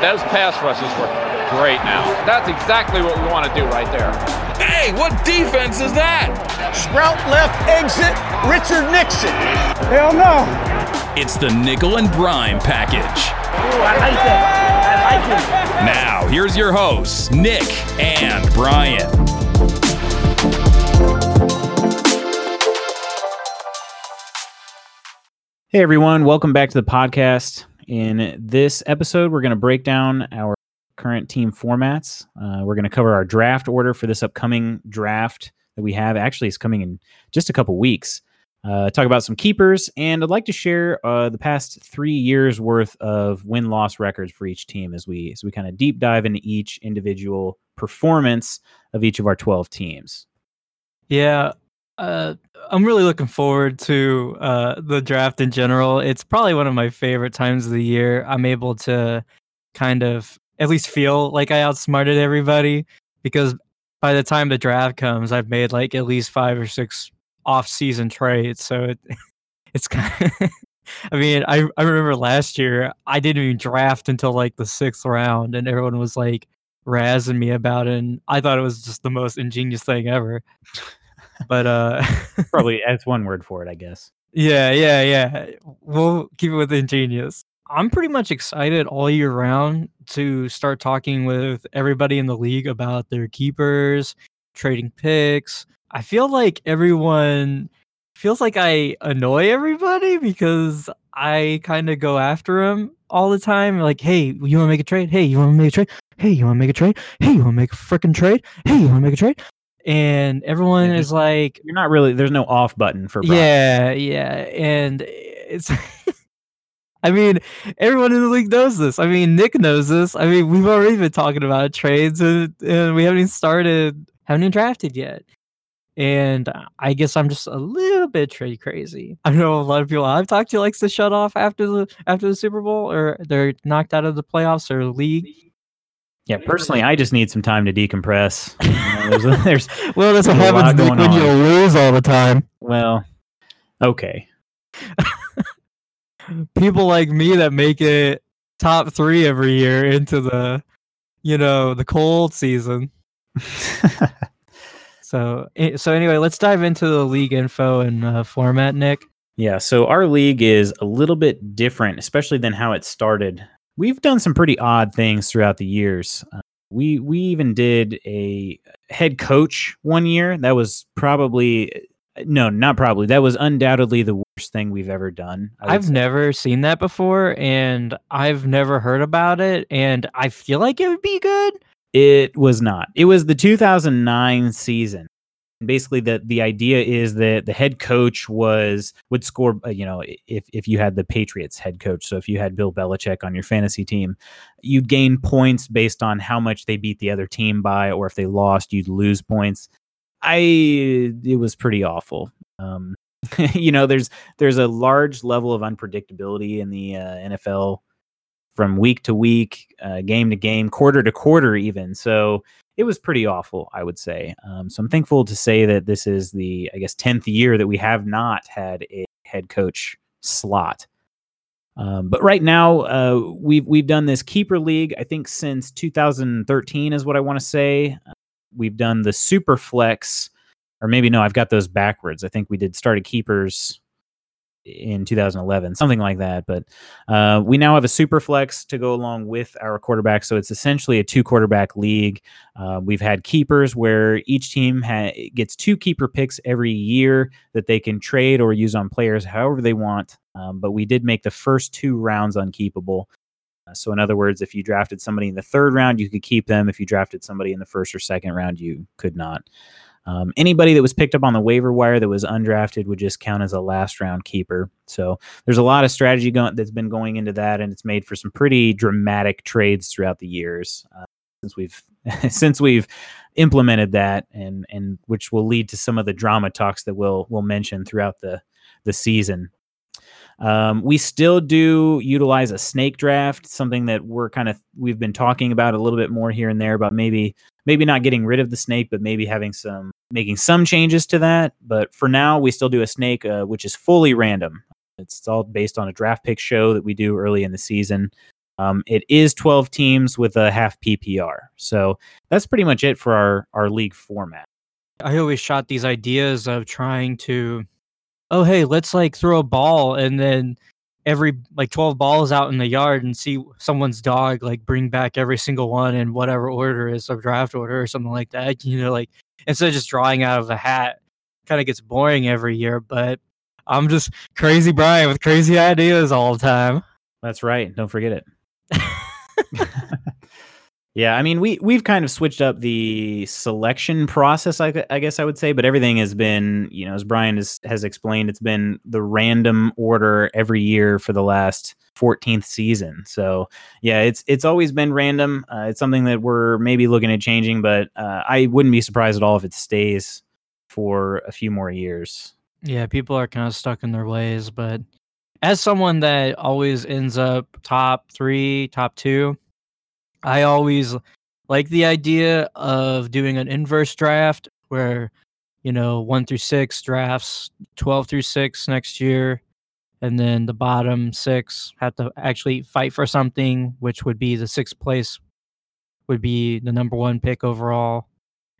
Those pass rushes were great now. That's exactly what we want to do right there. Hey, what defense is that? Sprout left exit, Richard Nixon. Hell no. It's the Nickel and Brine package. Ooh, I like that. I like it. Now, here's your hosts, Nick and Brian. Hey everyone, welcome back to the podcast. In this episode, we're going to break down our current team formats. Uh, we're going to cover our draft order for this upcoming draft that we have. Actually, it's coming in just a couple weeks. Uh, talk about some keepers, and I'd like to share uh, the past three years worth of win loss records for each team as we as we kind of deep dive into each individual performance of each of our twelve teams. Yeah, uh, I'm really looking forward to uh, the draft in general. It's probably one of my favorite times of the year. I'm able to kind of at least feel like I outsmarted everybody because by the time the draft comes, I've made like at least five or six off-season trades. So it, it's kind of. I mean, I I remember last year I didn't even draft until like the sixth round, and everyone was like razzing me about it, and I thought it was just the most ingenious thing ever but uh probably that's one word for it i guess. Yeah yeah yeah. We'll keep it with ingenious. I'm pretty much excited all year round to start talking with everybody in the league about their keepers trading picks. I feel like everyone feels like i annoy everybody because i kind of go after them all the time like hey you want to make a trade? Hey you want to make a trade? Hey you want to make a trade? Hey you want to make a freaking trade? Hey you want to make a trade and everyone is like you're not really there's no off button for Brian. yeah yeah and it's i mean everyone in the league knows this. I mean nick knows this. I mean we've already been talking about trades and, and we haven't even started haven't even drafted yet. And i guess i'm just a little bit trade crazy. I know a lot of people i've talked to likes to shut off after the after the super bowl or they're knocked out of the playoffs or league yeah personally i just need some time to decompress. You know, there's, a- there's well that's what what a lot happens happens, Nick, Nick, when you you lose all the time. Well okay. People like me that make it top three every year into the you know the cold season. So eh, so anyway let's dive into the league info and uh, format nick. Yeah, so our league is a little bit different, especially than how it started. We've done some pretty odd things throughout the years. Uh, we we even did a head coach one year. That was probably no, not probably. That was undoubtedly the worst thing we've ever done. I've say. never seen that before and i've never heard about it and i feel like it would be good It was not. It was the 2009 season. Basically, the the idea is that the head coach was would score. uh, You know, if if you had the Patriots head coach, so if you had Bill Belichick on your fantasy team, you'd gain points based on how much they beat the other team by, or if they lost, you'd lose points. I it was pretty awful. Um, you know, there's there's a large level of unpredictability in the uh, NFL from week to week, uh, game to game, quarter to quarter, even. So it was pretty awful, I would say. Um, so I'm thankful to say that this is the, I guess, 10th year that we have not had a head coach slot. Um, but right now, uh, we've we've done this keeper league. I think since 2013 is what I want to say. Uh, we've done the super flex, or maybe no, I've got those backwards. I think we did started keepers in 2011, something like that. But uh, we now have a super flex to go along with our quarterback. So it's essentially a two quarterback league. Uh, we've had keepers where each team ha- gets two keeper picks every year that they can trade or use on players however they want. Um, but we did make the first two rounds unkeepable. Uh, so, in other words, if you drafted somebody in the third round, you could keep them. If you drafted somebody in the first or second round, you could not. Um, anybody that was picked up on the waiver wire that was undrafted would just count as a last round keeper. So there's a lot of strategy that's been going into that, and it's made for some pretty dramatic trades throughout the years uh, since we've since we've implemented that, and and which will lead to some of the drama talks that we'll we'll mention throughout the the season. Um, we still do utilize a snake draft, something that we're kind of we've been talking about a little bit more here and there about maybe maybe not getting rid of the snake, but maybe having some making some changes to that. But for now, we still do a snake, uh, which is fully random. It's all based on a draft pick show that we do early in the season. Um, it is 12 teams with a half PPR. So that's pretty much it for our, our league format. I always shot these ideas of trying to, oh hey, let's like throw a ball and then every like 12 balls out in the yard and see someone's dog like bring back every single one in whatever order is of draft order or something like that. You know, like instead of just drawing out of a hat, kind of gets boring every year. But I'm just crazy Brian with crazy ideas all the time. That's right. Don't forget it. yeah, I mean, we we've kind of switched up the selection process, I, I guess I would say, but everything has been, you know, as Brian has has explained, it's been the random order every year for the last 14th season. So yeah, it's it's always been random. Uh, it's something that we're maybe looking at changing, but uh, I wouldn't be surprised at all if it stays for a few more years. Yeah, people are kind of stuck in their ways, but as someone that always ends up top three, top two, I always like the idea of doing an inverse draft where, you know, one through six drafts 12 through six next year. And then the bottom six have to actually fight for something, which would be the sixth place, would be the number one pick overall,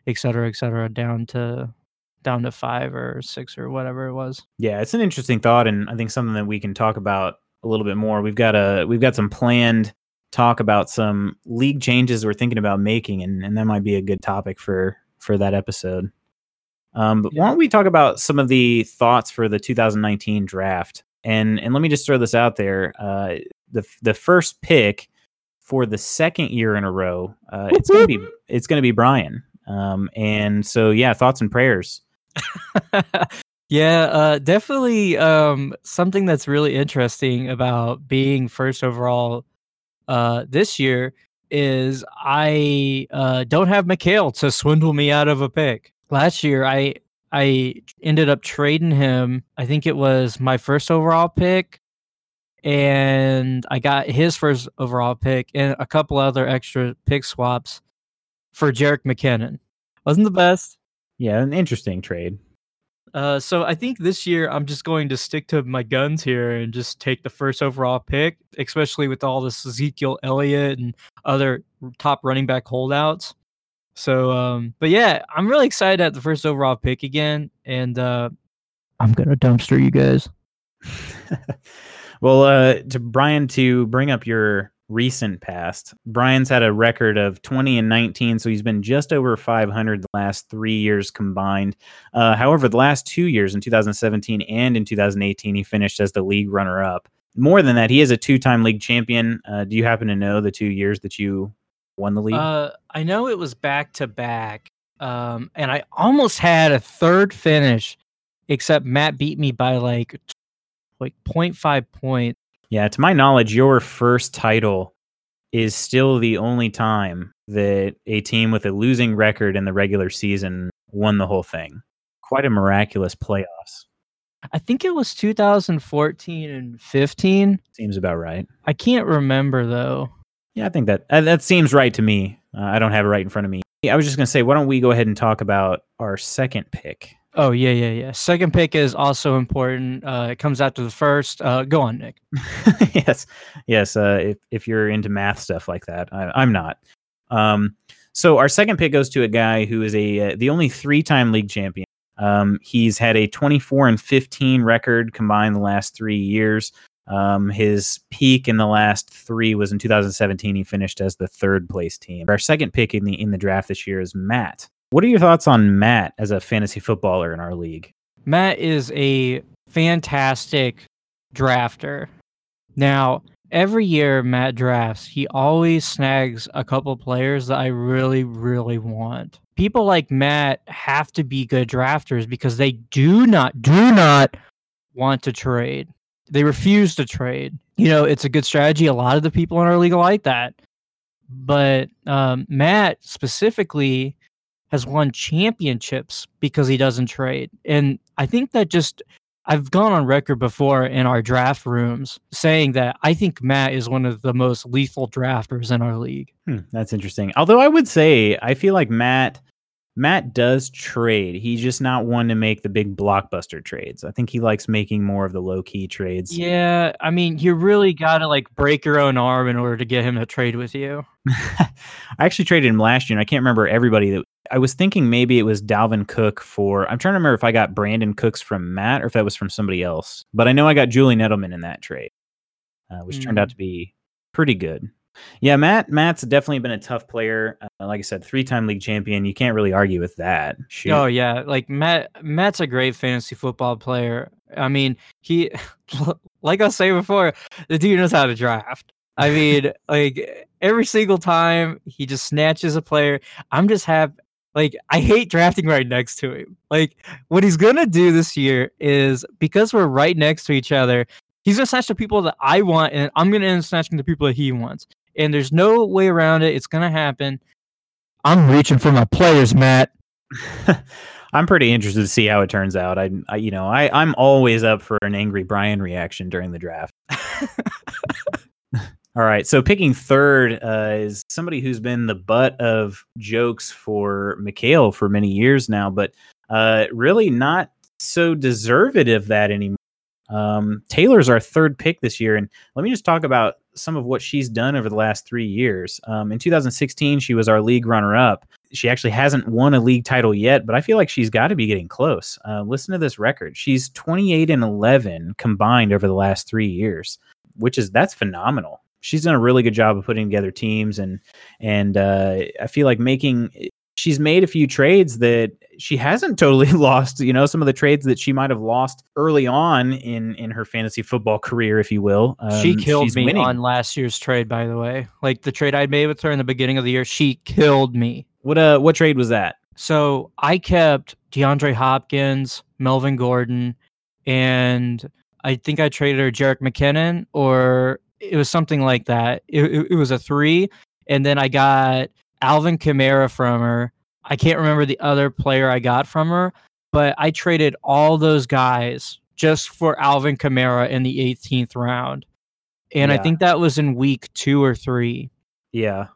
et cetera, et cetera, down to down to five or six or whatever it was. Yeah, it's an interesting thought, and I think something that we can talk about a little bit more. We've got a we've got some planned talk about some league changes we're thinking about making, and, and that might be a good topic for for that episode. Um, but why don't we talk about some of the thoughts for the 2019 draft? And and let me just throw this out there: uh, the the first pick for the second year in a row, uh, it's gonna be it's gonna be Brian. Um, and so yeah, thoughts and prayers. yeah, uh, definitely um, something that's really interesting about being first overall uh, this year is I uh, don't have Mikhail to swindle me out of a pick. Last year, I I ended up trading him. I think it was my first overall pick, and I got his first overall pick and a couple other extra pick swaps for Jerick McKinnon. Wasn't the best. Yeah, an interesting trade. Uh, so I think this year I'm just going to stick to my guns here and just take the first overall pick, especially with all this Ezekiel Elliott and other top running back holdouts. So, um, but yeah, I'm really excited at the first overall pick again, and uh, I'm gonna dumpster you guys. well, uh, to Brian, to bring up your recent past. Brian's had a record of 20 and 19, so he's been just over 500 the last three years combined. Uh, however, the last two years, in 2017 and in 2018, he finished as the league runner up. More than that, he is a two time league champion. Uh, do you happen to know the two years that you won the league? Uh, I know it was back to back, um, and I almost had a third finish, except Matt beat me by like like 0.5 points yeah, to my knowledge, your first title is still the only time that a team with a losing record in the regular season won the whole thing. Quite a miraculous playoffs. I think it was 2014 and 15. Seems about right. I can't remember though. Yeah, I think that uh, that seems right to me. Uh, I don't have it right in front of me. I was just going to say, why don't we go ahead and talk about our second pick? Oh yeah, yeah, yeah. Second pick is also important. Uh, it comes after the first. Uh, go on, Nick. yes, yes. Uh, if if you're into math stuff like that, I, am not. Um, so our second pick goes to a guy who is a uh, the only three-time league champion. Um, he's had a 24 and 15 record combined the last three years. Um, his peak in the last three was in 2017. He finished as the third place team. Our second pick in the in the draft this year is Matt. What are your thoughts on Matt as a fantasy footballer in our league? Matt is a fantastic drafter. Now, every year Matt drafts, he always snags a couple players that I really, really want. People like Matt have to be good drafters because they do not, do not want to trade. They refuse to trade. You know, it's a good strategy. A lot of the people in our league like that. But um, Matt specifically has won championships because he doesn't trade. And I think that just I've gone on record before in our draft rooms saying that I think Matt is one of the most lethal drafters in our league. Hmm, that's interesting. Although I would say I feel like Matt Matt does trade. He's just not one to make the big blockbuster trades. I think he likes making more of the low key trades. Yeah, I mean, you really got to like break your own arm in order to get him to trade with you. I actually traded him last year, and I can't remember everybody that I was thinking maybe it was Dalvin Cook for. I'm trying to remember if I got Brandin Cooks from Matt or if that was from somebody else. But I know I got Julian Edelman in that trade, uh, which turned out Mm. to be pretty good. Yeah, Matt. Matt's definitely been a tough player. Uh, like I said, three-time league champion. You can't really argue with that. Shoot. Oh yeah, like Matt. Matt's a great fantasy football player. I mean, he, like I was saying before, the dude knows how to draft. I mean, like every single time he just snatches a player. I'm just happy. Like I hate drafting right next to him. Like what he's gonna do this year is because we're right next to each other. He's gonna snatch the people that I want, and I'm gonna end up snatching the people that he wants. And there's no way around it. It's gonna happen. I'm reaching for my players, Matt. I'm pretty interested to see how it turns out. I, I you know, I I'm always up for an angry Brian reaction during the draft. All right, so picking third uh, is somebody who's been the butt of jokes for Mikhail for many years now, but uh, really not so deserved of that anymore. Um, Taylor's our third pick this year, and let me just talk about some of what she's done over the last three years. Um, in 2016, she was our league runner-up. She actually hasn't won a league title yet, but I feel like she's got to be getting close. Uh, listen to this record: she's 28 and 11 combined over the last three years, which is that's phenomenal. She's done a really good job of putting together teams, and and uh, I feel like making she's made a few trades that she hasn't totally lost. You know, some of the trades that she might have lost early on in in her fantasy football career, if you will. she Um, killed me winning. on last year's trade, by the way. Like the trade I made with her in the beginning of the year, she killed me. What uh, what trade was that? So I kept DeAndre Hopkins, Melvin Gordon, and I think I traded her Jerick McKinnon, or it was something like that. It, it, it was a three, and then I got Alvin Kamara from her. I can't remember the other player I got from her, but I traded all those guys just for Alvin Kamara in the 18th round. And I think that was in week two or three. Yeah.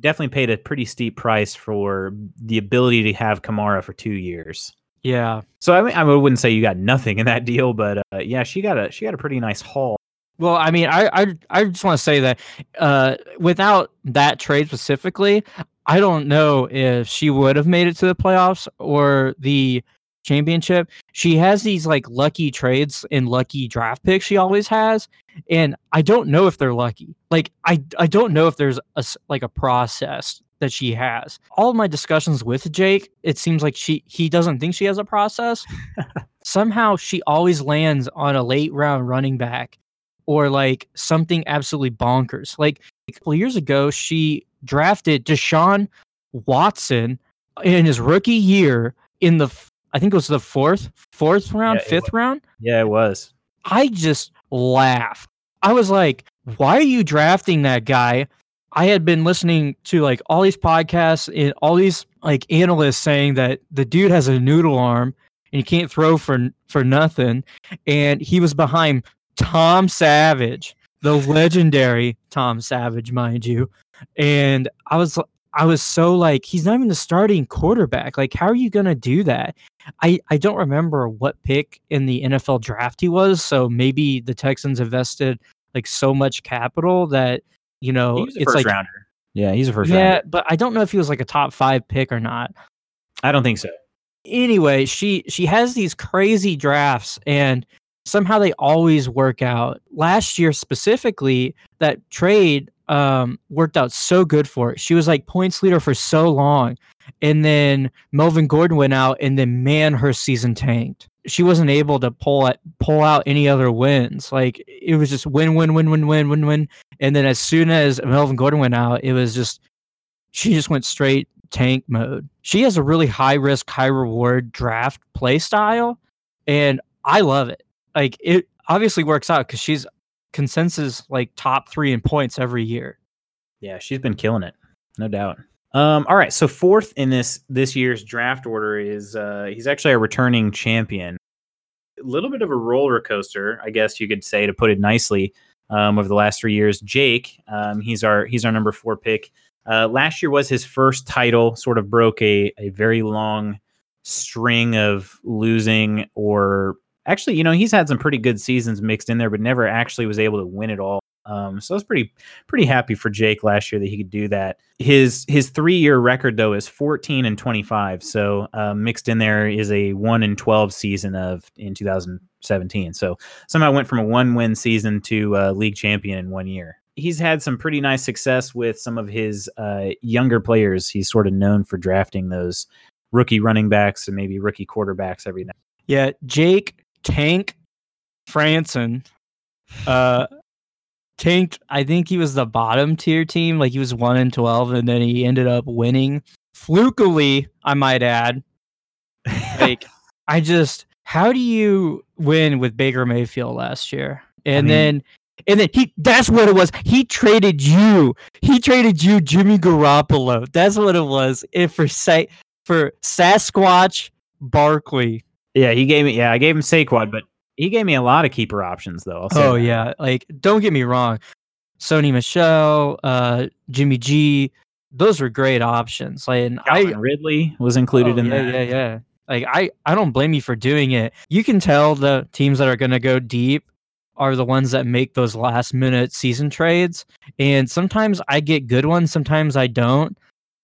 Definitely paid a pretty steep price for the ability to have Kamara for two years. Yeah. So I mean, I wouldn't say you got nothing in that deal, but uh, yeah, she got a she got a pretty nice haul. Well, I mean, I I, I just want to say that uh, without that trade specifically, I don't know if she would have made it to the playoffs or the championship. She has these like lucky trades and lucky draft picks she always has, and I don't know if they're lucky. Like I I don't know if there's a like a process that she has. All of my discussions with Jake, it seems like she he doesn't think she has a process. Somehow she always lands on a late round running back or like something absolutely bonkers. Like a couple years ago, she drafted Deshaun Watson in his rookie year in the I think it was the fourth fourth round, Yeah, fifth round. Yeah, it was. I just laughed. I was like, why are you drafting that guy? I had been listening to like all these podcasts and all these like analysts saying that the dude has a noodle arm and he can't throw for for nothing. And he was behind Tom Savage, the legendary Tom Savage, mind you. And I was I was so like, he's not even the starting quarterback. Like, how are you gonna do that? I, I don't remember what pick in the NFL draft he was, so maybe the Texans invested like so much capital that you know He was a it's first like rounder. Yeah, he's a first yeah, rounder. but I don't know if he was like a top five pick or not. I don't think so. Anyway, she she has these crazy drafts and somehow they always work out. Last year specifically, that trade um worked out so good for her. She was like points leader for so long. And then Melvin Gordon went out and then man her season tanked. She wasn't able to pull it pull out any other wins. Like it was just win win win win win win win. And then as soon as Melvin Gordon went out, it was just she just went straight tank mode. She has a really high risk, high reward draft play style, and I love it. Like it obviously works out because she's consensus like top three in points every year. Yeah, she's been killing it, no doubt. Um, all right, so fourth in this this year's draft order is uh, he's actually a returning champion. A little bit of a roller coaster, I guess you could say, to put it nicely. Um, over the last three years, Jake, um, he's our he's our number four pick. Uh, last year was his first title, sort of broke a, a very long string of losing or actually, you know, he's had some pretty good seasons mixed in there, but never actually was able to win it all. Um, so I was pretty pretty happy for Jake last year that he could do that. His his three year record though is 14 and 25. So uh, mixed in there is a one and 12 season of in 2017. So somehow went from a one win season to uh, league champion in one year. He's had some pretty nice success with some of his uh, younger players. He's sort of known for drafting those rookie running backs and maybe rookie quarterbacks every now. Yeah, Jake Tank Franson uh tanked I think he was the bottom tier team, like he was 1 in 12 and then he ended up winning flukily, I might add. Like I just how do you win with Baker Mayfield last year? And mean- then and then he that's what it was. He traded you. He traded you Jimmy Garoppolo. That's what it was. If for say for Sasquatch Barkley. Yeah, he gave me. Yeah, I gave him Saquon, but he gave me a lot of keeper options though. Oh that. yeah, like don't get me wrong, Sony Michel, uh, Jimmy G, those were great options. Like, and I Ridley was included oh, in yeah, that. yeah, yeah. Like I, I don't blame you for doing it. You can tell the teams that are going to go deep are the ones that make those last minute season trades. And sometimes I get good ones, sometimes I don't.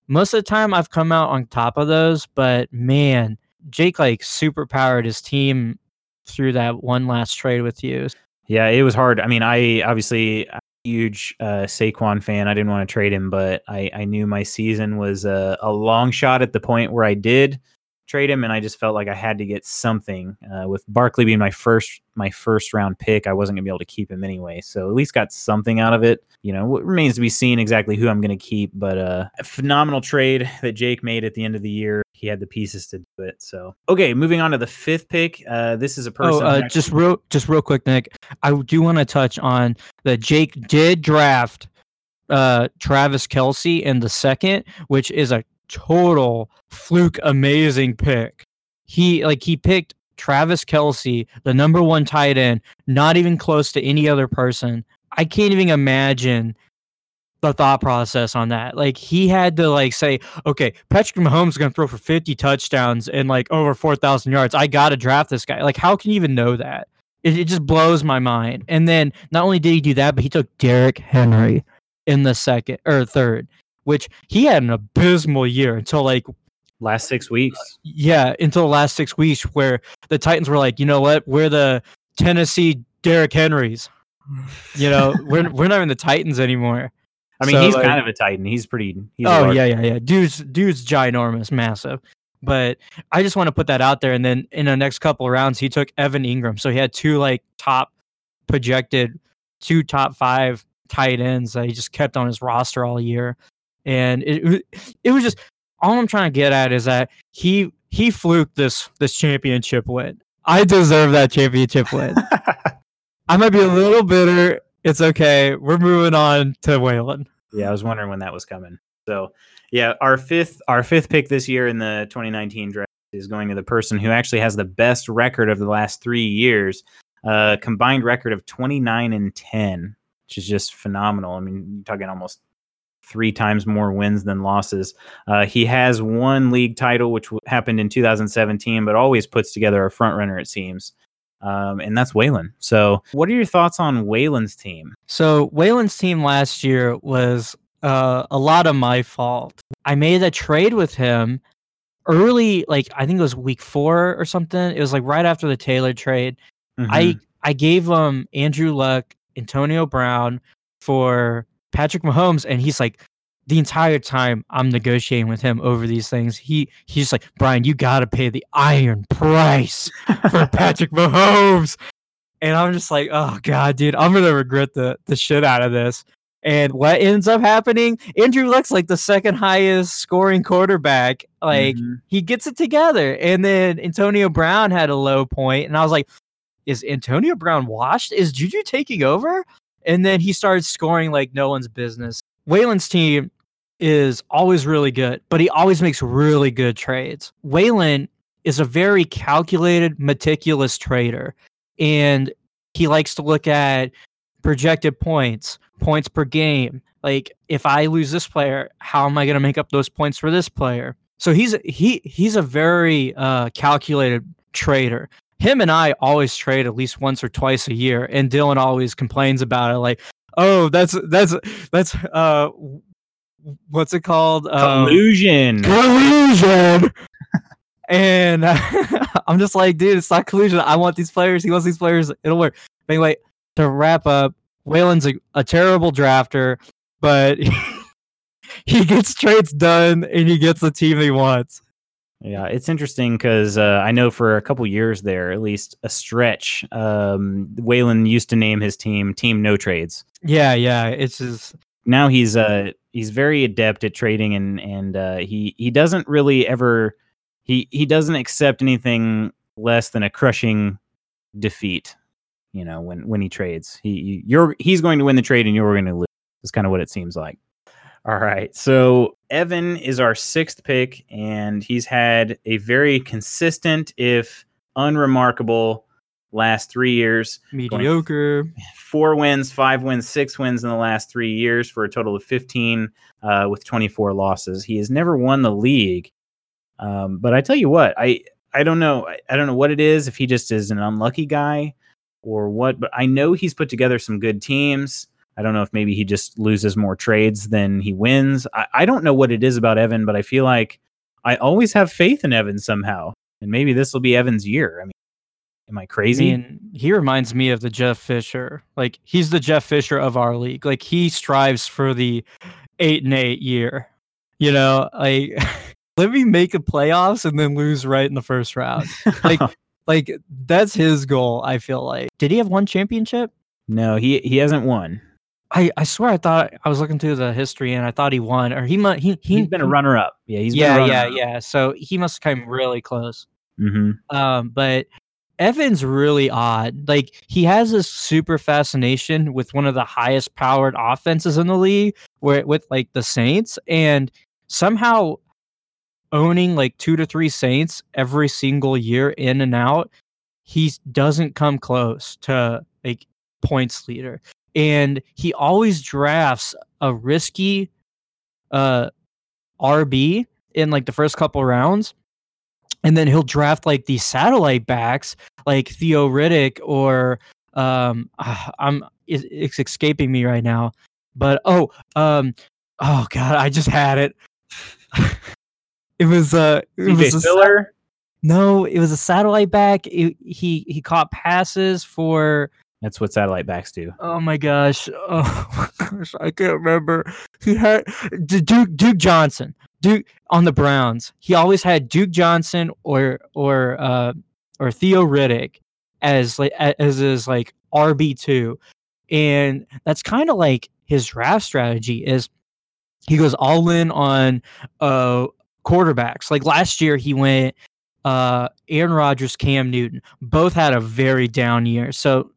Most of the time I've come out on top of those, but man, Jake like super powered his team through that one last trade with you. Yeah, it was hard. I mean, I obviously a huge uh, Saquon fan. I didn't want to trade him, but I, I knew my season was a, a long shot at the point where I did trade him, and I just felt like I had to get something. Uh, with Barkley being my first my first round pick, I wasn't gonna be able to keep him anyway. So at least got something out of it. You know, it remains to be seen exactly who I'm gonna keep, but uh, a phenomenal trade that Jake made at the end of the year. He had the pieces to do it. So okay, moving on to the fifth pick. Uh, this is a person. Oh, uh, actually- just real, just real quick, Nick. I do want to touch on that. Jake did draft uh, Travis Kelce in the second, which is a total fluke, amazing pick. He like he picked Travis Kelce, the number one tight end, not even close to any other person. I can't even imagine the thought process on that. Like he had to like say, okay, Patrick Mahomes is going to throw for 50 touchdowns and like over 4,000 yards. I got to draft this guy. Like, how can you even know that? It, it just blows my mind. And then not only did he do that, but he took Derrick Henry in the second or third, which he had an abysmal year until like, last six weeks. yeah, until the last six weeks where the Titans were like, you know what? We're the Tennessee Derrick Henrys. You know, we're, we're not even the Titans anymore. I mean, So, he's like- kind of a titan. He's pretty. He's oh large- yeah, yeah, yeah. Dude's dude's ginormous, massive. But I just want to put that out there. And then in the next couple of rounds, he took Evan Engram. So he had two like top projected, two top five tight ends that he just kept on his roster all year. And it it was just all I'm trying to get at is that he he fluked this this championship win. I deserve that championship win. I might be a little bitter. It's okay. We're moving on to Waylon. yeah, I was wondering when that was coming. So, yeah, our fifth our fifth pick this year in the 2019 draft is going to the person who actually has the best record of the last three years, uh, combined record of 29 and 10, which is just phenomenal. I mean, you're talking almost three times more wins than losses. Uh, he has one league title, which w- happened in 2017, but always puts together a front runner, it seems. Um, and that's Waylon. So, what are your thoughts on Waylon's team? So Waylon's team last year was uh, a lot of my fault. I made a trade with him early, like I think it was week four or something. It was like right after the Taylor trade. Mhm. I I gave him Andrew Luck, Antonio Brown for Patrick Mahomes, and he's like the entire time I'm negotiating with him over these things. He he's like Brian, you got to pay the iron price for Patrick Mahomes. And I'm just like, oh god, dude, I'm gonna regret the the shit out of this. And what ends up happening? Andrew Luck's like the second highest scoring quarterback. Like Mhm. he gets it together. And then Antonio Brown had a low point, and I was like, is Antonio Brown washed? Is Juju taking over? And then he started scoring like no one's business. Waylon's team is always really good, but he always makes really good trades. Waylon is a very calculated, meticulous trader, and he likes to look at projected points, points per game. Like if I lose this player, how am I going to make up those points for this player? So he's he he's a very uh, calculated trader. Him and I always trade at least once or twice a year, and Dylan always complains about it. Like, oh, that's that's that's uh, what's it called? Um, Collusion. collusion. and I'm just like, dude, it's not collusion. I want these players. He wants these players. It'll work. But anyway, to wrap up, Waylon's a, a terrible drafter, but he gets trades done and he gets the team he wants. Yeah, it's interesting because uh, I know for a couple years there, at least a stretch, um, Waylon used to name his team Team No Trades. Yeah, yeah. It's just Now he's uh he's very adept at trading and and uh, he he doesn't really ever he he doesn't accept anything less than a crushing defeat. You know when when he trades, he you're he's going to win the trade and you're going to lose. Is kind of what it seems like. All right. So Evan is our sixth pick, and he's had a very consistent, if unremarkable, last three years. mediocre. Four wins, five wins, six wins in the last three years for a total of 15 uh, with 24 losses. He has never won the league. Um, but I tell you what, I, I don't know. I, I don't know what it is, if he just is an unlucky guy or what, but I know he's put together some good teams. I don't know if maybe he just loses more trades than he wins. I, I don't know what it is about Evan, but I feel like I always have faith in Evan somehow. And maybe this will be Evan's year. I mean, am I I crazy? mean, he reminds me of the Jeff Fisher. Like he's the Jeff Fisher of our league. Like he strives for the eight and eight year. You know, like let me make a playoffs and then lose right in the first round. Like like that's his goal, I feel like. Did he have one championship? no, he he hasn't won. I, I swear I thought I was looking through the history and I thought he won or he might he, he He's been a runner up. Yeah, he's yeah been a yeah runner yeah so he must have come really close hmm um but Evan's really odd. Like he has this super fascination with one of the highest powered offenses in the league where with like the Saints and somehow owning like two to three Saints every single year in and out he doesn't come close to like points leader. And he always drafts a risky uh RB in like the first couple rounds and then he'll draft like these satellite backs like Theo Riddick or um ah, I'm it, it's escaping me right now but oh um oh god I just had it it was uh it was a no it was a satellite back it, he he caught passes for That's what satellite backs do. Oh my gosh. Oh my gosh. I can't remember. He had Duke Duke Johnson. Duke on the Browns. He always had Duke Johnson or or uh or Theo Riddick as like as his like RB2. And that's kind of like his draft strategy is he goes all in on uh quarterbacks. Like last year he went uh Aaron Rodgers, Cam Newton. Both had a very down year. So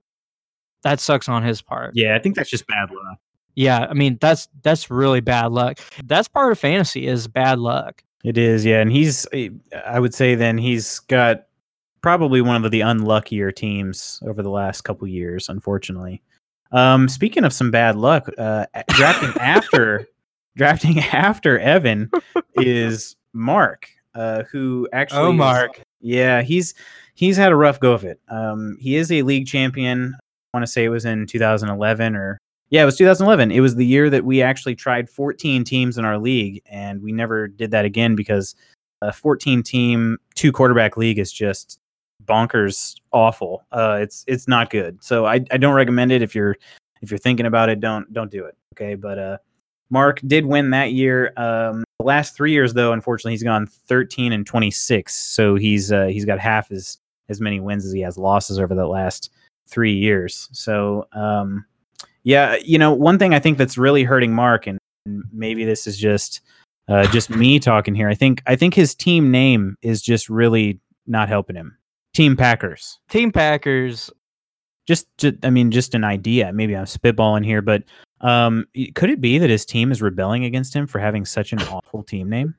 that sucks on his part. Yeah, I think that's just bad luck. Yeah, I mean that's that's really bad luck. That's part of fantasy is bad luck. It is, yeah, and he's. eh, I would say then he's got probably one of the unluckier teams over the last couple years, unfortunately. Um, speaking of some bad luck, uh, drafting after drafting after Evan is Mark, uh, who actually Oh, is- Mark. yeah, he's he's had a rough go of it. Um, he is a league champion. I want to say it was in 2011 or yeah, it was 2011. It was the year that we actually tried 14 teams in our league, and we never did that again because a 14 team two quarterback league is just bonkers awful. Uh, it's it's not good. So I, I don't recommend it if you're if you're thinking about it. Don't don't do it. Okay, but uh, Mark did win that year. Um, the last three years though, unfortunately, he's gone 13 and 26. So he's uh, he's got half as as many wins as he has losses over the last three years. So um, yeah, you know, one thing I think that's really hurting Mark, and maybe this is just uh, just me talking here. I think I think his team name is just really not helping him. Team Packers. Team Packers. Just, ju- I mean, just an idea. Maybe I'm spitballing here, but um, could it be that his team is rebelling against him for having such an awful team name?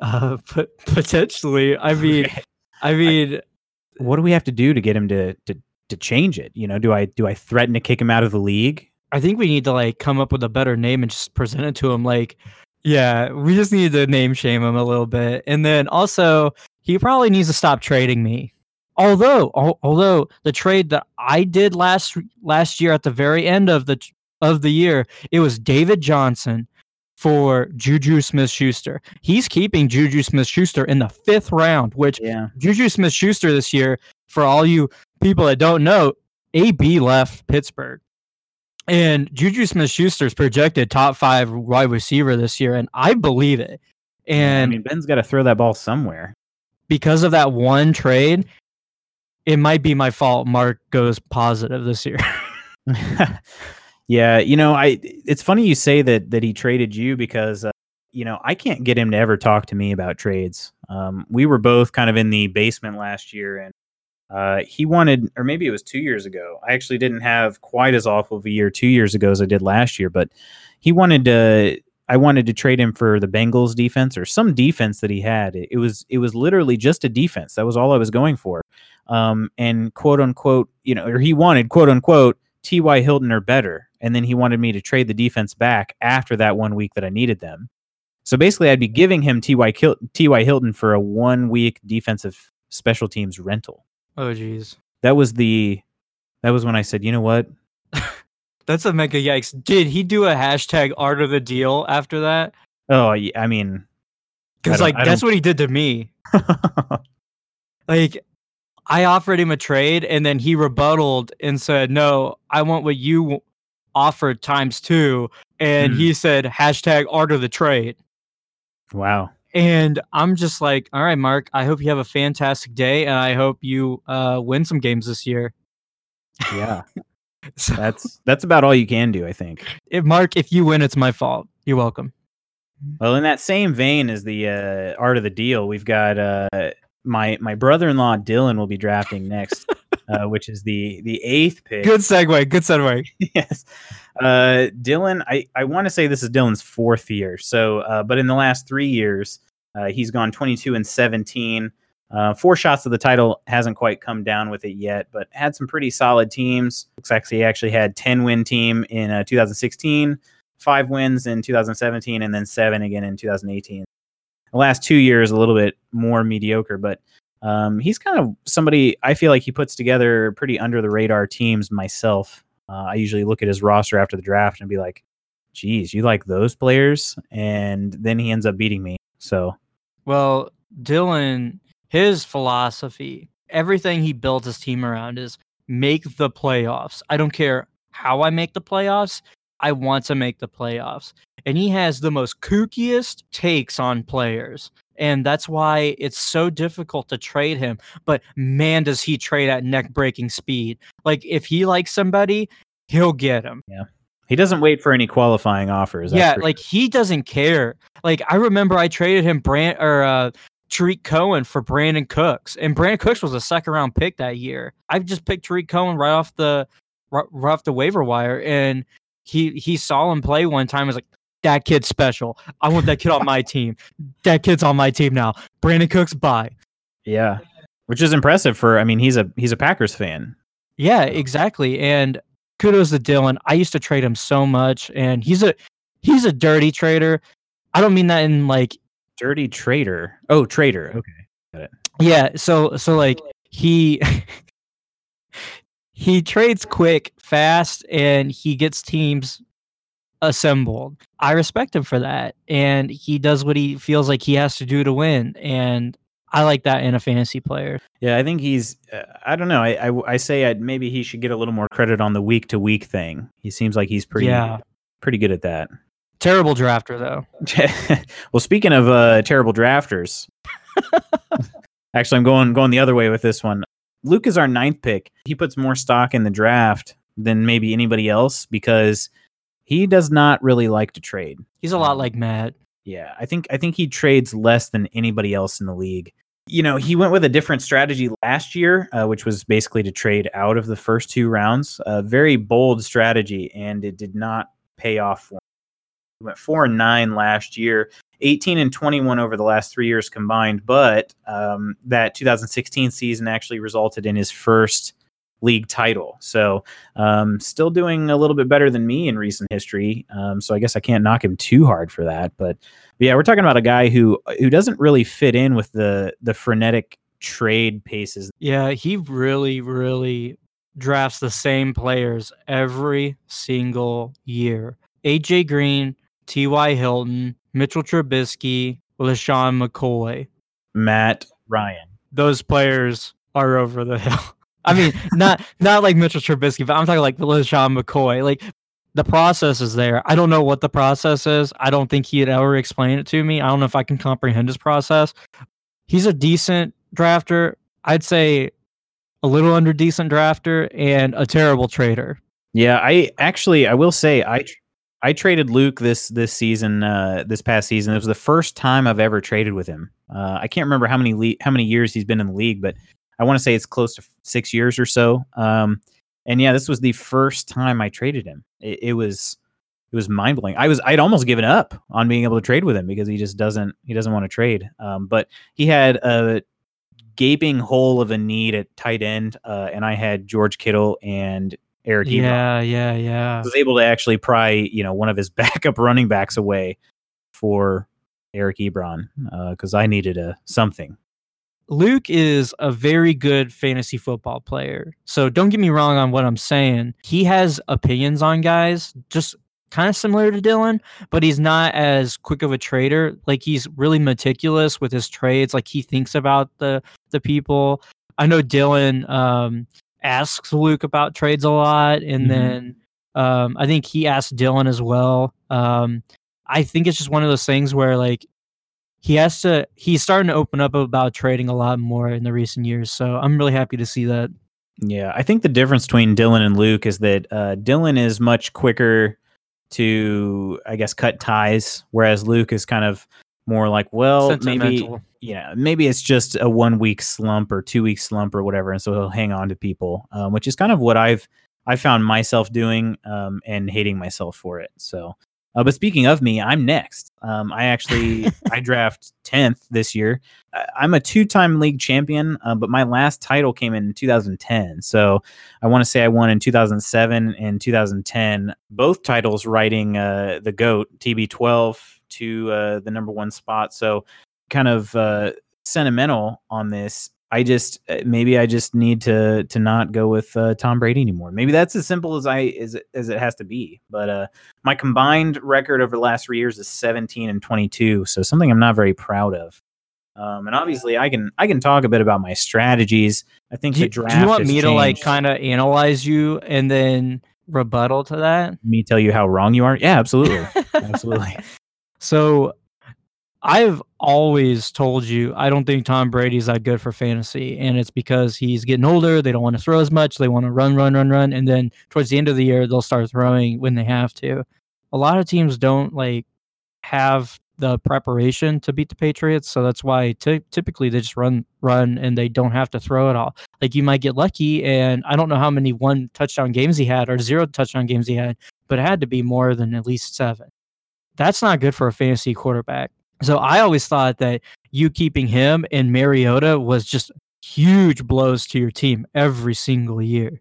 Uh, but potentially. I mean, I mean, What do we have to do to get him to to to change it? You know, do I do I threaten to kick him out of the league? I think we need to like come up with a better name and just present it to him. Like, yeah, we just need to name shame him a little bit, and then also he probably needs to stop trading me. Although, al- although the trade that I did last last year at the very end of the of the year, it was David Johnson for Juju Smith Schuster. He's keeping Juju Smith Schuster in the fifth round, which Yeah. Juju Smith Schuster this year, for all you people that don't know, AB left Pittsburgh. And Juju Smith Schuster's projected top five wide receiver this year, and I believe it. And I mean, Ben's got to throw that ball somewhere. because of that one trade, it might be my fault Mark goes positive this year. yeah, you know, I it's funny you say that that he traded you because uh, you know, I can't get him to ever talk to me about trades. Um, we were both kind of in the basement last year and uh, he wanted or maybe it was 2 years ago. I actually didn't have quite as awful of a year 2 years ago as I did last year, but he wanted to I wanted to trade him for the Bengals defense or some defense that he had. It, it was it was literally just a defense. That was all I was going for. Um, and quote unquote, you know, or he wanted quote unquote T.Y. Hilton or better. And then he wanted me to trade the defense back after that one week that I needed them. So basically, I'd be giving him T.Y. Kil- T.Y. Hilton for a one week defensive special teams rental. Oh jeez. That was the that was when I said, you know what? That's a mega yikes. Did he do a hashtag art of the deal after that? Oh, I mean, Because like that's what he did to me. Like I offered him a trade and then he rebutted and said, "No, I want what you offered times two. And Hmm. he said hashtag art of the trade. wow. And I'm just like, all right, Mark, I hope you have a fantastic day and I hope you uh, win some games this year. Yeah, So, that's that's about all you can do, I think. if, Mark, if you win, it's my fault. You're welcome. Well, in that same vein as the uh, art of the deal, we've got uh, my my brother-in-law Dylan will be drafting next, uh, which is the the eighth pick. Good segue. Good segue. yes, uh, Dylan. I I want to say this is Dylan's fourth year. So, uh, but in the last three years, uh, he's gone 22 and 17. Uh, four shots of the title hasn't quite come down with it yet, but had some pretty solid teams. Looks like he actually had 10 win team in uh, 2016, five wins in 2017, and then seven again in 2018. The last two years a little bit more mediocre, but um, he's kind of somebody I feel like he puts together pretty under the radar teams myself. Uh, I usually look at his roster after the draft and be like, geez, you like those players? And then he ends up beating me. So, Well, Dylan, his philosophy, everything he built his team around is make the playoffs. I don't care how I make the playoffs. I want to make the playoffs. And he has the most kookiest takes on players. And that's why it's so difficult to trade him. But man, does he trade at neck breaking speed. Like, if he likes somebody, he'll get him. Yeah. He doesn't wait for any qualifying offers. yeah, like he doesn't care. Like I remember I traded him Brand or uh Tarik Cohen for Brandin Cooks, and Brandin Cooks was a second round pick that year. I just picked Tarik Cohen right off the right, right off the waiver wire, and he he saw him play one time. and Was like, that kid's special. I want that kid on my team. That kid's on my team now. Brandin Cooks, bye. Yeah. Which is impressive for I mean, he's a he's a Packers fan. Yeah, exactly. And kudos to Dylan. I used to trade him so much, and he's a he's a dirty trader. I don't mean that in like Dirty trader. Oh, trader. Okay. Got it. Yeah, so so like he he trades quick, fast, and he gets teams assembled. I respect him for that, and he does what he feels like he has to do to win, and I like that in a fantasy player. Yeah, I think he's. Uh, I don't know. I, I I say I'd, maybe he should get a little more credit on the week to week thing. He seems like he's pretty Yeah. pretty good at that. Terrible drafter though. well, speaking of uh, terrible drafters, actually, I'm going going the other way with this one. Luke is our ninth pick. He puts more stock in the draft than maybe anybody else because he does not really like to trade. He's a lot like Matt. Yeah, I think I think he trades less than anybody else in the league. You know, he went with a different strategy last year, uh, which was basically to trade out of the first two rounds. A very bold strategy, and it did not pay off for him. He went four and nine last year, 18 and 21 over the last three years combined. But um, that 2016 season actually resulted in his first league title. So, um, still doing a little bit better than me in recent history. Um, so I guess I can't knock him too hard for that. But, but yeah, we're talking about a guy who who doesn't really fit in with the the frenetic trade paces. Yeah, he really, really drafts the same players every single year. AJ Green, T.Y. Hilton, Mitchell Trubisky, LeSean McCoy. Matt Ryan. Those players are over the hill. I mean, not not like Mitchell Trubisky, but I'm talking like LeSean McCoy. Like the process is there. I don't know what the process is. I don't think he'd ever explain it to me. I don't know if I can comprehend his process. He's a decent drafter. I'd say a little under decent drafter and a terrible trader. Yeah, I actually I will say I I traded Luke this this season uh this past season. It was the first time I've ever traded with him. Uh I can't remember how many le- how many years he's been in the league, but I want to say it's close to 6 years or so. Um and yeah, this was the first time I traded him. It, it was it was mind blowing. I was I'd almost given up on being able to trade with him because he just doesn't he doesn't want to trade. Um, but he had a gaping hole of a need at tight end, uh, and I had George Kittle and Eric. Yeah, Ebron. yeah, yeah. I was able to actually pry you know one of his backup running backs away for Eric Ebron because uh, I needed a something. Luke is a very good fantasy football player. So don't get me wrong on what I'm saying. He has opinions on guys, just kind of similar to Dylan, but he's not as quick of a trader. Like he's really meticulous with his trades. Like he thinks about the the people. I know Dylan um, asks Luke about trades a lot, and mm-hmm. then um, I think he asked Dylan as well. Um, I think it's just one of those things where like he has to. He's starting to open up about trading a lot more in the recent years. So I'm really happy to see that. Yeah, I think the difference between Dylan and Luke is that uh, Dylan is much quicker to I guess cut ties, whereas Luke is kind of more like, well, maybe yeah, maybe it's just a one week slump or two week slump or whatever, and so he'll hang on to people, um, which is kind of what I've I found myself doing um, and hating myself for it. So uh, but speaking of me, I'm next. Um, I actually I draft tenth this year. I'm a two-time league champion, uh, but my last title came in 2010. So I want to say I won in 2007 and 2010, both titles riding uh, the goat TB12 to uh, the number one spot. So kind of uh, sentimental on this I just uh, maybe I just need to to not go with uh, Tom Brady anymore. Maybe that's as simple as I as as it has to be. But uh, my combined record over the last three years is 17 and 22, so something I'm not very proud of. Um, and obviously, I can I can talk a bit about my strategies. I think do, the draft. Do you want me changed. to like kind of analyze you and then rebuttal to that? Me tell you how wrong you are? Yeah, absolutely, absolutely. So I've always told you I don't think Tom Brady's that good for fantasy, and it's because he's getting older. They don't want to throw as much. They want to run, run, run, run, and then towards the end of the year, they'll start throwing when they have to. A lot of teams don't like have the preparation to beat the Patriots, so that's why t- typically they just run, run, and they don't have to throw it all. Like you might get lucky, and I don't know how many one touchdown games he had or zero touchdown games he had, but it had to be more than at least seven. That's not good for a fantasy quarterback. So I always thought that you keeping him and Mariota was just huge blows to your team every single year.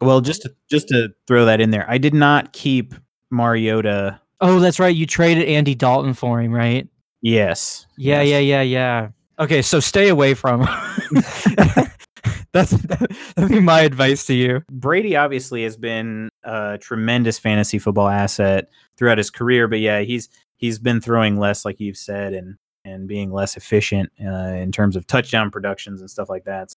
Well, just to, just to throw that in there, I did not keep Mariota. Oh, that's right. You traded Andy Dalton for him, right? Yes. Yeah, yes. yeah, yeah, yeah. Okay, so stay away from That's that'd be my advice to you. Brady obviously has been a tremendous fantasy football asset throughout his career, but yeah, he's he's been throwing less, like you've said, and and being less efficient uh, in terms of touchdown productions and stuff like that.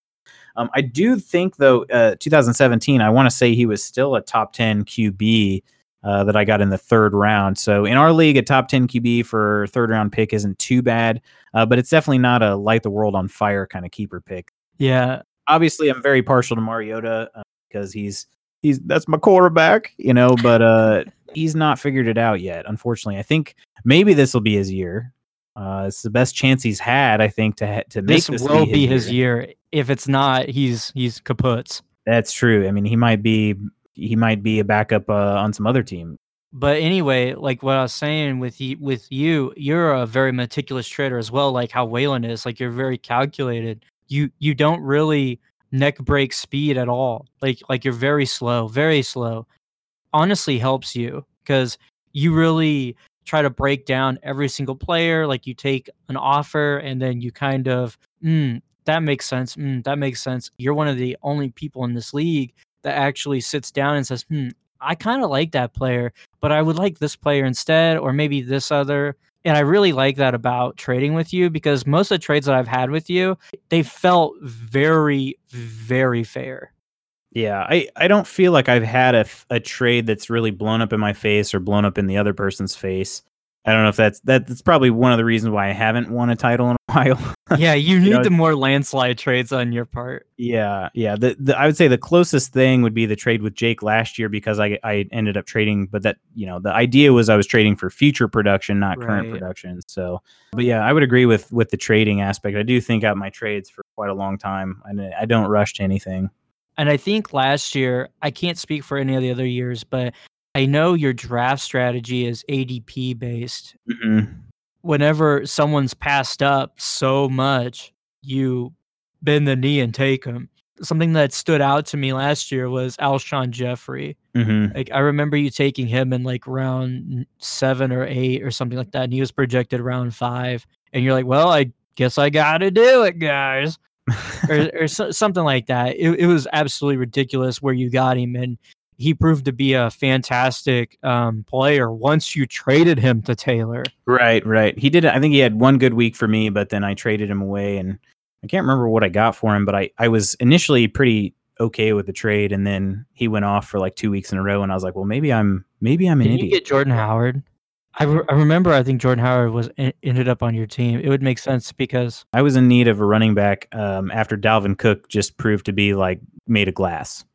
Um, I do think though, uh, 2017, I want to say he was still a top 10 QB uh, that I got in the third round. So in our league, a top 10 QB for third round pick isn't too bad, uh, but it's definitely not a light the world on fire kind of keeper pick. Yeah. Obviously, I'm very partial to Mariota because uh, he's he's that's my quarterback, you know, but uh he's not figured it out yet, unfortunately. I think maybe this will be his year. Uh it's the best chance he's had, I think, to ha- to make this, this will be, his, year. year. If it's not, he's he's kaputs. That's true. I mean, he might be he might be a backup uh, on some other team. But anyway, like what I was saying with you, with you, you're a very meticulous trader as well. Like how Waylon is. Like you're very calculated. You you don't really neck break speed at all. Like like you're very slow, very slow. Honestly helps you because you really try to break down every single player. Like you take an offer and then you kind of, mm, that makes sense. Mm, that makes sense. You're one of the only people in this league that actually sits down and says, hmm, I kind of like that player, but I would like this player instead, or maybe this other. And I really like that about trading with you because most of the trades that I've had with you, they felt very, very fair. Yeah, I, I don't feel like I've had a, a trade that's really blown up in my face or blown up in the other person's face. I don't know if that's that's probably one of the reasons why I haven't won a title in a while. yeah, you need you know, the more landslide trades on your part. Yeah, yeah. The, the I would say the closest thing would be the trade with Jake last year because I I ended up trading, but that you know the idea was I was trading for future production, not right. current production. So, but yeah, I would agree with with the trading aspect. I do think out my trades for quite a long time, and I don't rush to anything. And I think last year, I can't speak for any of the other years, but I know your draft strategy is ADP based. Mm-hmm. Whenever someone's passed up so much, you bend the knee and take them. Something that stood out to me last year was Alshon Jeffery. Mm-hmm. Like I remember you taking him in like round seven or eight or something like that, and he was projected round five. And you're like, well, I guess I got to do it, guys or, or so, something like that. It, it, was absolutely ridiculous where you got him, and he proved to be a fantastic um, player once you traded him to Taylor. Right, right. He did. I think he had one good week for me, but then I traded him away, and I can't remember what I got for him, but I I was initially pretty okay with the trade, and then he went off for like two weeks in a row, and I was like, well, maybe I'm maybe I'm an Did idiot. You get Jordan Howard. I, re- I remember. I think Jordan Howard was ended up on your team. It would make sense because I was in need of a running back um, after Dalvin Cook just proved to be like made of glass.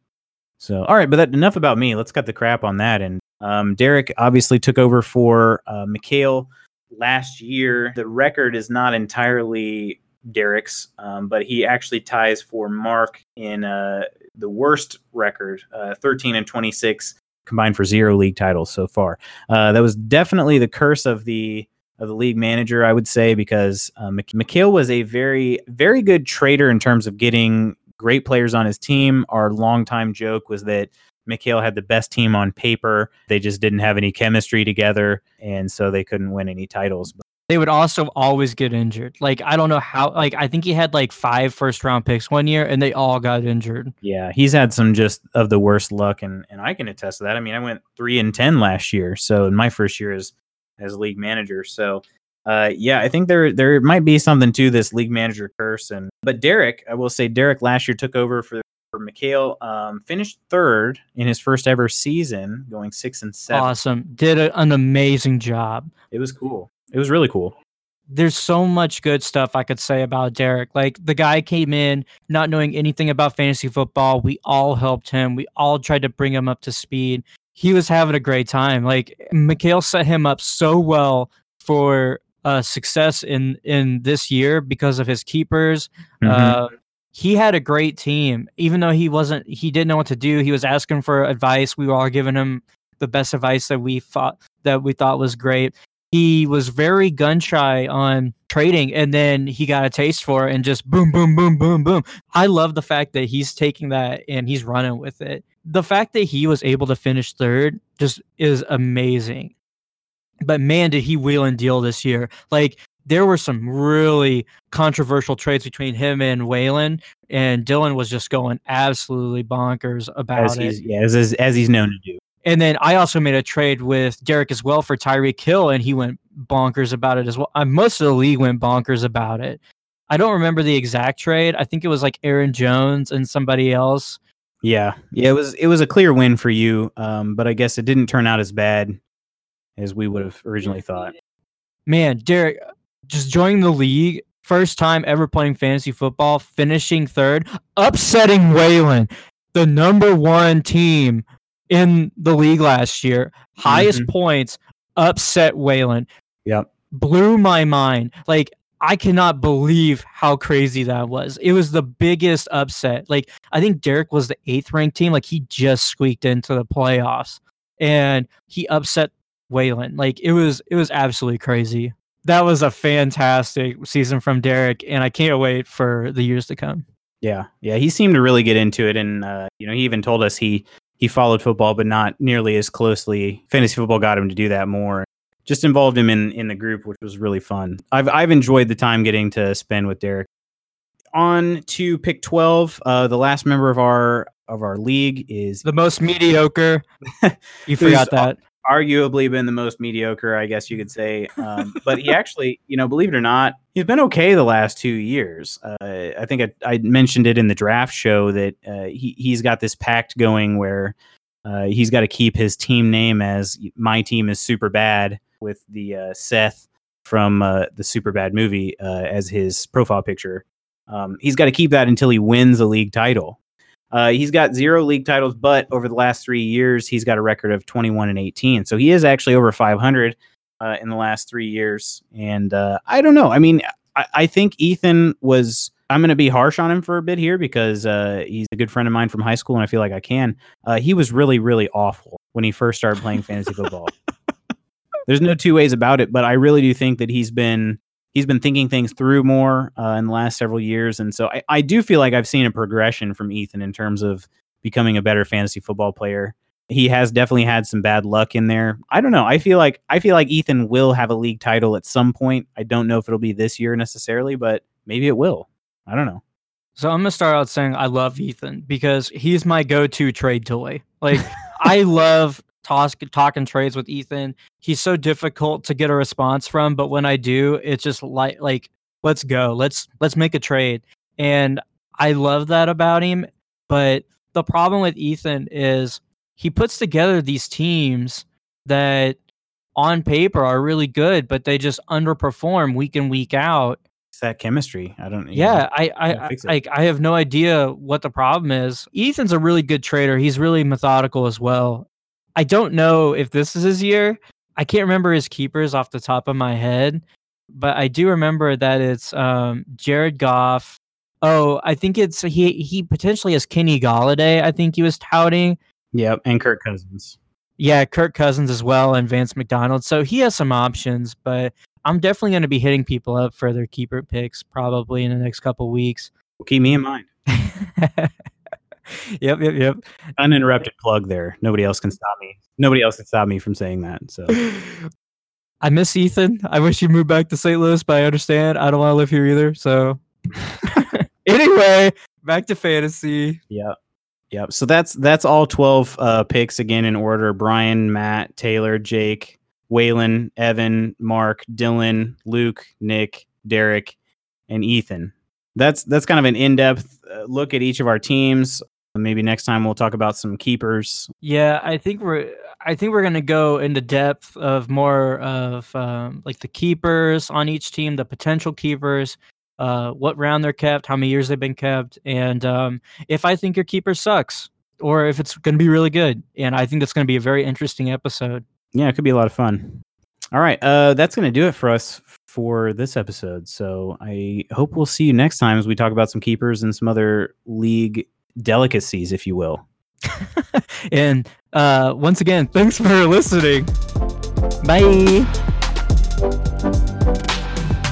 So, all right, but that, enough about me. Let's cut the crap on that. And um, Derek obviously took over for uh, Mikhail last year. The record is not entirely Derek's, um, but he actually ties for Mark in uh, the worst record, uh, 13 and 26 combined for zero league titles so far. Uh, that was definitely the curse of the of the league manager, I would say, because uh, Mikhail was a very very good trader in terms of getting great players on his team. Our longtime joke was that Mikhail had the best team on paper. They just didn't have any chemistry together, and so they couldn't win any titles. They would also always get injured. Like I don't know how. Like I think he had like five first round picks one year, and they all got injured. Yeah, he's had some just of the worst luck, and and I can attest to that. I mean, I went three and ten last year, so in my first year as as league manager. So, uh, yeah, I think there there might be something to this league manager curse. And but Derek, I will say, Derek last year took over for for Mikhail, um, finished third in his first ever season, going six and seven. Awesome, did a, an amazing job. It was cool. It was really cool. There's so much good stuff I could say about Derek. Like the guy came in not knowing anything about fantasy football. We all helped him. We all tried to bring him up to speed. He was having a great time. Like Mikhail set him up so well for uh, success in in this year because of his keepers. Mm-hmm. Uh, he had a great team, even though he wasn't. He didn't know what to do. He was asking for advice. We were all giving him the best advice that we thought that we thought was great he was very gun shy on trading and then he got a taste for it and just boom boom boom boom boom i love the fact that he's taking that and he's running with it the fact that he was able to finish third just is amazing but man did he wheel and deal this year like there were some really controversial trades between him and Waylon, and Dylan was just going absolutely bonkers about as it. yeah, as, as, as he's known to do. And then I also made a trade with Derek as well for Tyreek Hill, and he went bonkers about it as well. Uh, most of the league went bonkers about it. I don't remember the exact trade. I think it was like Aaron Jones and somebody else. Yeah, yeah, it was it was a clear win for you, um, but I guess it didn't turn out as bad as we would have originally thought. Man, Derek, just joining the league, first time ever playing fantasy football, finishing third, upsetting Waylon, the number one team in the league last year. Highest mm-hmm. points, upset Waylon. Yep. Blew my mind. Like, I cannot believe how crazy that was. It was the biggest upset. Like, I think Derek was the eighth ranked team. Like, he just squeaked into the playoffs and he upset Waylon. Like, it was, it was absolutely crazy. That was a fantastic season from Derek, and I can't wait for the years to come. Yeah, yeah, he seemed to really get into it, and uh, you know, he even told us he he followed football, but not nearly as closely. Fantasy football got him to do that more. Just involved him in in the group, which was really fun. I've I've enjoyed the time getting to spend with Derek. On to pick twelve. Uh, the last member of our of our league is The most mediocre. You forgot that. Arguably been the most mediocre, I guess you could say. Um, but he actually, you know, believe it or not, he's been okay the last two years. Uh, I think I, I mentioned it in the draft show that uh, he he's got this pact going where uh, he's got to keep his team name as my team is super bad with the uh, Seth from uh, the Superbad movie uh, as his profile picture. Um, he's got to keep that until he wins a league title. Uh, he's got zero league titles, but over the last three years, he's got a record of 21 and 18. So he is actually over 500 uh, in the last three years. And uh, I don't know. I mean, I, I think Ethan was. I'm going to be harsh on him for a bit here because uh, he's a good friend of mine from high school, and I feel like I can. Uh, he was really, really awful when he first started playing fantasy football. There's no two ways about it, but I really do think that he's been he's been thinking things through more uh, in the last several years, and so I, I do feel like I've seen a progression from Ethan in terms of becoming a better fantasy football player. He has definitely had some bad luck in there. I don't know. I feel like I feel like Ethan will have a league title at some point. I don't know if it'll be this year necessarily, but maybe it will. I don't know. So I'm gonna start out saying I love Ethan because he's my go-to trade toy. Like I love toss, talking trades with Ethan. He's so difficult to get a response from, but when I do, it's just like like let's go, let's let's make a trade, and I love that about him. But the problem with Ethan is he puts together these teams that on paper are really good, but they just underperform week in week out. It's that chemistry. I don't. know, Yeah, I I like I have no idea what the problem is. Ethan's a really good trader. He's really methodical as well. I don't know if this is his year. I can't remember his keepers off the top of my head, but I do remember that it's um Jared Goff. Oh, I think it's he he potentially has Kenny Golladay, I think he was touting. Yep, and Kirk Cousins. Yeah, Kirk Cousins as well and Vance McDonald. So he has some options, but I'm definitely going to be hitting people up for their keeper picks probably in the next couple weeks. Well, keep me in mind. yep, yep, yep. Uninterrupted plug there. Nobody else can stop me. Nobody else can stop me from saying that. So I miss Ethan. I wish he moved back to St. Louis, but I understand. I don't want to live here either. So anyway, back to fantasy. Yep. Yep. So that's that's all twelve uh, picks again in order: Brian, Matt, Taylor, Jake, Waylon, Evan, Mark, Dylan, Luke, Nick, Derek, and Ethan. That's that's kind of an in-depth uh, look at each of our teams. Maybe next time we'll talk about some keepers. Yeah, I think we're I think we're gonna go into depth of more of um, like the keepers on each team, the potential keepers, uh, what round they're kept, how many years they've been kept, and um, if I think your keeper sucks or if it's gonna be really good. And I think that's gonna be a very interesting episode. Yeah, it could be a lot of fun. All right, uh, that's going to do it for us for this episode. So I hope we'll see you next time as we talk about some keepers and some other league delicacies, if you will. and uh, once again, thanks for listening. Bye.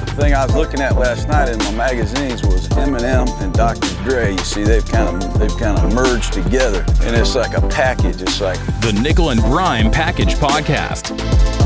The thing I was looking at last night in my magazines was Eminem and Dr. Dre. You see, they've kind of they've kind of merged together, and it's like a package. It's like The Nickel and Brime Package Podcast.